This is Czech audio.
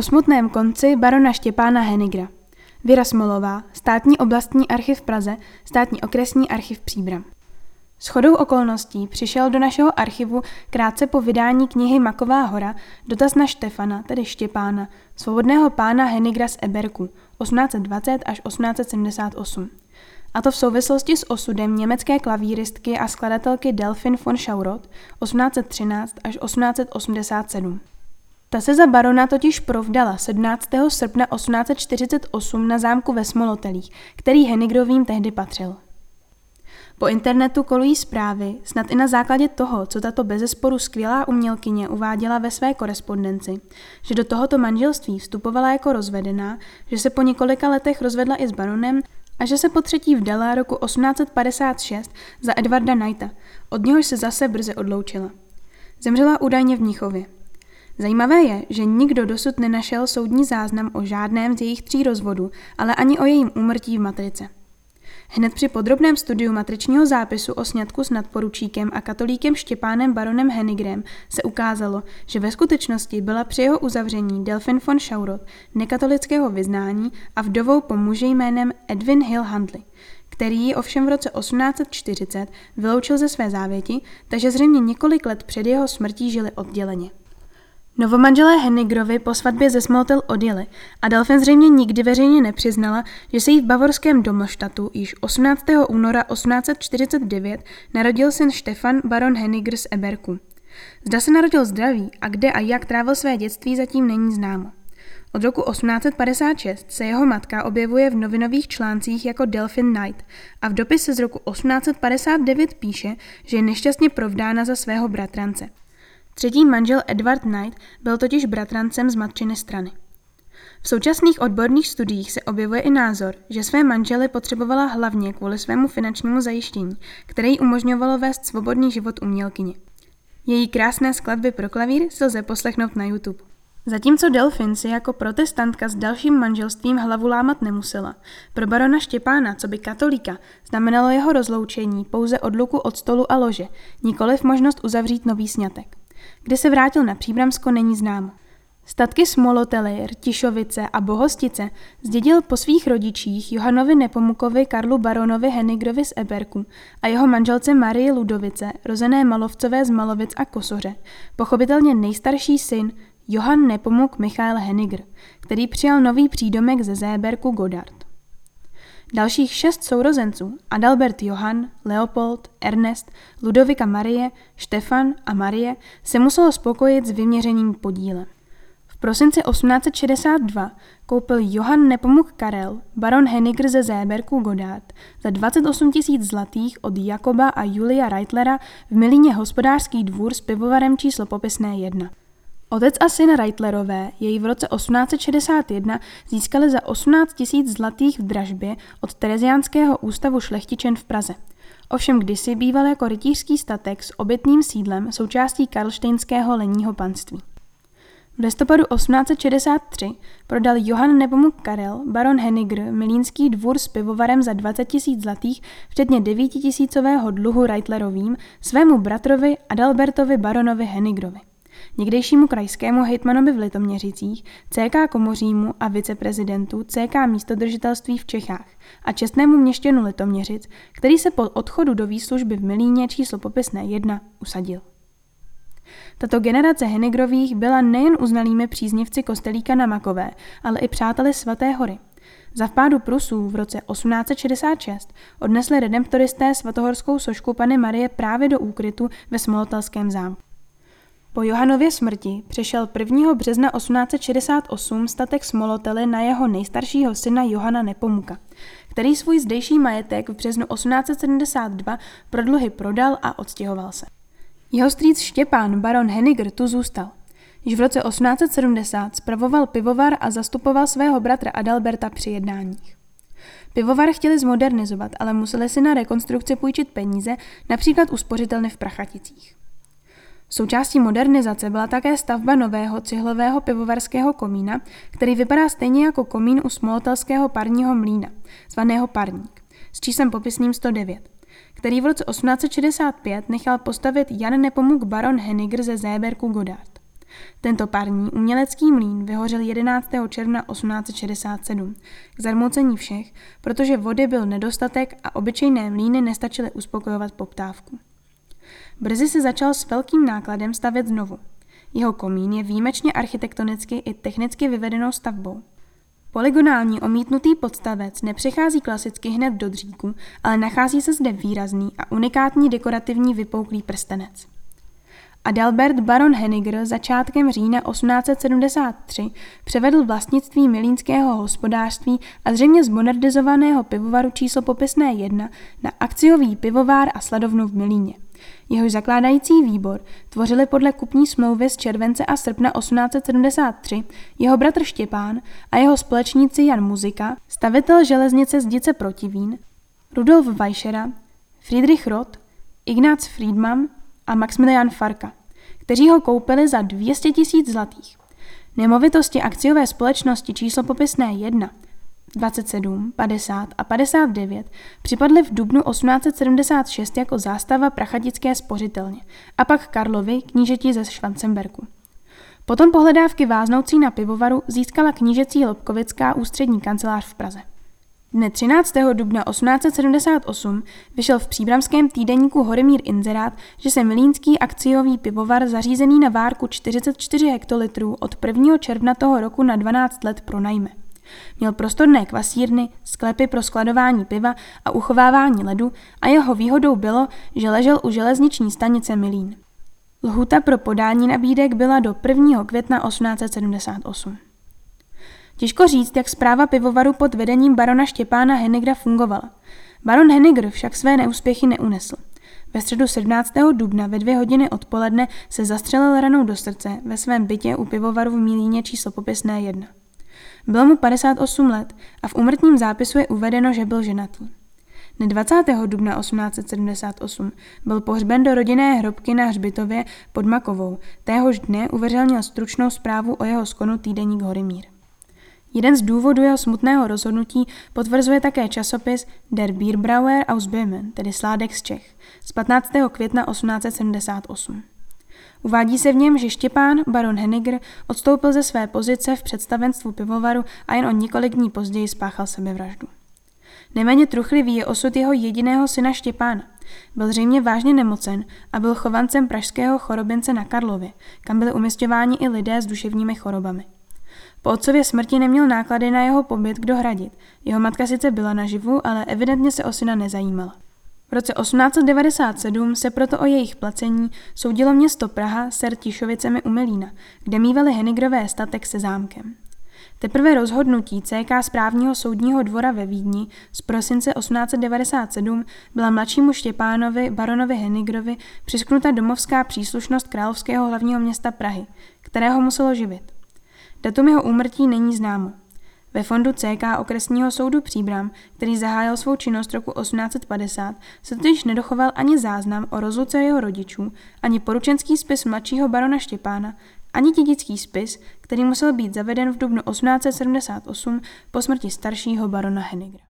O smutném konci barona Štěpána Henigra. Věra Smolová, státní oblastní archiv v Praze, státní okresní archiv Příbram. S chodou okolností přišel do našeho archivu krátce po vydání knihy Maková hora dotaz na Štefana, tedy Štěpána, svobodného pána Henigra z Eberku 1820 až 1878. A to v souvislosti s osudem německé klavíristky a skladatelky Delphine von Schaurot 1813 až 1887. Ta se za barona totiž provdala 17. srpna 1848 na zámku ve Smolotelích, který Henigrovým tehdy patřil. Po internetu kolují zprávy, snad i na základě toho, co tato bezesporu skvělá umělkyně uváděla ve své korespondenci, že do tohoto manželství vstupovala jako rozvedená, že se po několika letech rozvedla i s baronem a že se po třetí vdala roku 1856 za Edvarda Knighta, od něhož se zase brzy odloučila. Zemřela údajně v Mnichově. Zajímavé je, že nikdo dosud nenašel soudní záznam o žádném z jejich tří rozvodů, ale ani o jejím úmrtí v matrice. Hned při podrobném studiu matričního zápisu o sňatku s nadporučíkem a katolíkem Štěpánem baronem Henigrem se ukázalo, že ve skutečnosti byla při jeho uzavření Delphine von Schaurot nekatolického vyznání a vdovou po muži jménem Edwin Hill Handley, který ji ovšem v roce 1840 vyloučil ze své závěti, takže zřejmě několik let před jeho smrtí žili odděleně. Novomanželé Henigrovi po svatbě ze Smoltel odjeli a Delfen zřejmě nikdy veřejně nepřiznala, že se jí v bavorském Domlštatu již 18. února 1849 narodil syn Štefan baron Henigr z Eberku. Zda se narodil zdravý a kde a jak trávil své dětství zatím není známo. Od roku 1856 se jeho matka objevuje v novinových článcích jako Delphine Knight a v dopise z roku 1859 píše, že je nešťastně provdána za svého bratrance – Třetí manžel Edward Knight byl totiž bratrancem z matčiny strany. V současných odborných studiích se objevuje i názor, že své manžely potřebovala hlavně kvůli svému finančnímu zajištění, které jí umožňovalo vést svobodný život umělkyně. Její krásné skladby pro klavír si lze poslechnout na YouTube. Zatímco Delfin si jako protestantka s dalším manželstvím hlavu lámat nemusela, pro barona Štěpána, co by katolíka, znamenalo jeho rozloučení pouze odluku od stolu a lože, nikoliv možnost uzavřít nový sňatek. Kde se vrátil na Příbramsko není známo. Statky Smolotely, Rtišovice a Bohostice zdědil po svých rodičích Johanovi Nepomukovi Karlu baronovi Henigrovi z Eberku a jeho manželce Marii Ludovice, rozené Malovcové z Malovic a Kosoře, pochopitelně nejstarší syn Johan Nepomuk Michael Henigr, který přijal nový přídomek ze Zéberku Godard. Dalších šest sourozenců, Adalbert Johann, Leopold, Ernest, Ludovika Marie, Štefan a Marie, se muselo spokojit s vyměřením podílem. V prosinci 1862 koupil Johann Nepomuk Karel, baron Henigr ze Zéberku Godard, za 28 tisíc zlatých od Jakoba a Julia Reitlera v Milíně hospodářský dvůr s pivovarem číslo popisné 1. Otec a syn Reitlerové jej v roce 1861 získali za 18 tisíc zlatých v dražbě od Tereziánského ústavu šlechtičen v Praze. Ovšem kdysi býval jako rytířský statek s obytným sídlem součástí karlštejnského lenního panství. V listopadu 1863 prodal Johann Nepomuk Karel, baron Henigr, milínský dvůr s pivovarem za 20 tisíc zlatých, včetně 9 tisícového dluhu Reitlerovým, svému bratrovi Adalbertovi baronovi Henigrovi někdejšímu krajskému hejtmanovi v Litoměřicích, CK Komořímu a viceprezidentu CK místodržitelství v Čechách a čestnému měštěnu Litoměřic, který se po odchodu do výslužby v Milíně číslo popisné 1 usadil. Tato generace Henegrových byla nejen uznalými příznivci kostelíka na Makové, ale i přáteli Svaté hory. Za vpádu Prusů v roce 1866 odnesli redemptoristé svatohorskou sošku Pany Marie právě do úkrytu ve Smolotelském zámku. Po Johanově smrti přešel 1. března 1868 statek Smolotely na jeho nejstaršího syna Johana Nepomuka, který svůj zdejší majetek v březnu 1872 pro dluhy prodal a odstěhoval se. Jeho strýc Štěpán, baron Henigr, tu zůstal. Již v roce 1870 spravoval pivovar a zastupoval svého bratra Adalberta při jednáních. Pivovar chtěli zmodernizovat, ale museli si na rekonstrukci půjčit peníze, například u spořitelny v Prachaticích. Součástí modernizace byla také stavba nového cihlového pivovarského komína, který vypadá stejně jako komín u smolotelského parního mlína, zvaného Parník, s číslem popisným 109, který v roce 1865 nechal postavit Jan Nepomuk baron Henigr ze Zéberku Godard. Tento parní umělecký mlín vyhořel 11. června 1867 k zarmoucení všech, protože vody byl nedostatek a obyčejné mlíny nestačily uspokojovat poptávku. Brzy se začal s velkým nákladem stavět znovu. Jeho komín je výjimečně architektonicky i technicky vyvedenou stavbou. Polygonální omítnutý podstavec nepřechází klasicky hned do dříku, ale nachází se zde výrazný a unikátní dekorativní vypouklý prstenec. Adalbert baron Henniger začátkem října 1873 převedl vlastnictví milínského hospodářství a zřejmě zmodernizovaného pivovaru číslo popisné 1 na akciový pivovár a sladovnu v Milíně. Jehož zakládající výbor tvořili podle kupní smlouvy z července a srpna 1873 jeho bratr Štěpán a jeho společníci Jan Muzika, stavitel železnice Zdice Protivín, Rudolf Weichera, Friedrich Roth, Ignác Friedman a Maximilian Farka, kteří ho koupili za 200 tisíc zlatých. Nemovitosti akciové společnosti číslo popisné 1 27, 50 a 59 připadly v dubnu 1876 jako zástava prachatické spořitelně a pak Karlovi, knížeti ze Švancemberku. Potom pohledávky váznoucí na pivovaru získala knížecí Lobkovická ústřední kancelář v Praze. Dne 13. dubna 1878 vyšel v příbramském týdeníku Horemír inzerát, že se milínský akciový pivovar zařízený na várku 44 hektolitrů od 1. června toho roku na 12 let pronajme. Měl prostorné kvasírny, sklepy pro skladování piva a uchovávání ledu a jeho výhodou bylo, že ležel u železniční stanice Milín. Lhuta pro podání nabídek byla do 1. května 1878. Těžko říct, jak zpráva pivovaru pod vedením barona Štěpána Henigra fungovala. Baron Henigr však své neúspěchy neunesl. Ve středu 17. dubna ve dvě hodiny odpoledne se zastřelil ranou do srdce ve svém bytě u pivovaru v Milíně číslo popisné 1. Bylo mu 58 let a v úmrtním zápisu je uvedeno, že byl ženatý. Dne 20. dubna 1878 byl pohřben do rodinné hrobky na hřbitově pod Makovou. Téhož dne uveřejnil stručnou zprávu o jeho skonu týdeník Horimír. Jeden z důvodů jeho smutného rozhodnutí potvrzuje také časopis Der Bierbrauer aus Böhmen, tedy Sládek z Čech, z 15. května 1878. Uvádí se v něm, že Štěpán, baron Henniger, odstoupil ze své pozice v představenstvu pivovaru a jen o několik dní později spáchal sebevraždu. Neméně truchlivý je osud jeho jediného syna Štěpána. Byl zřejmě vážně nemocen a byl chovancem pražského chorobince na Karlově, kam byli umistěváni i lidé s duševními chorobami. Po otcově smrti neměl náklady na jeho pobyt kdo hradit. Jeho matka sice byla naživu, ale evidentně se o syna nezajímala. V roce 1897 se proto o jejich placení soudilo město Praha s Tišovicemi u Melína, kde mývali Henigrové statek se zámkem. Teprve rozhodnutí CK správního soudního dvora ve Vídni z prosince 1897 byla mladšímu Štěpánovi baronovi Henigrovi přisknuta domovská příslušnost královského hlavního města Prahy, kterého muselo živit. Datum jeho úmrtí není známo. Ve fondu CK okresního soudu Příbram, který zahájil svou činnost roku 1850, se totiž nedochoval ani záznam o rozluce jeho rodičů, ani poručenský spis mladšího barona Štěpána, ani dědický spis, který musel být zaveden v dubnu 1878 po smrti staršího barona Henigra.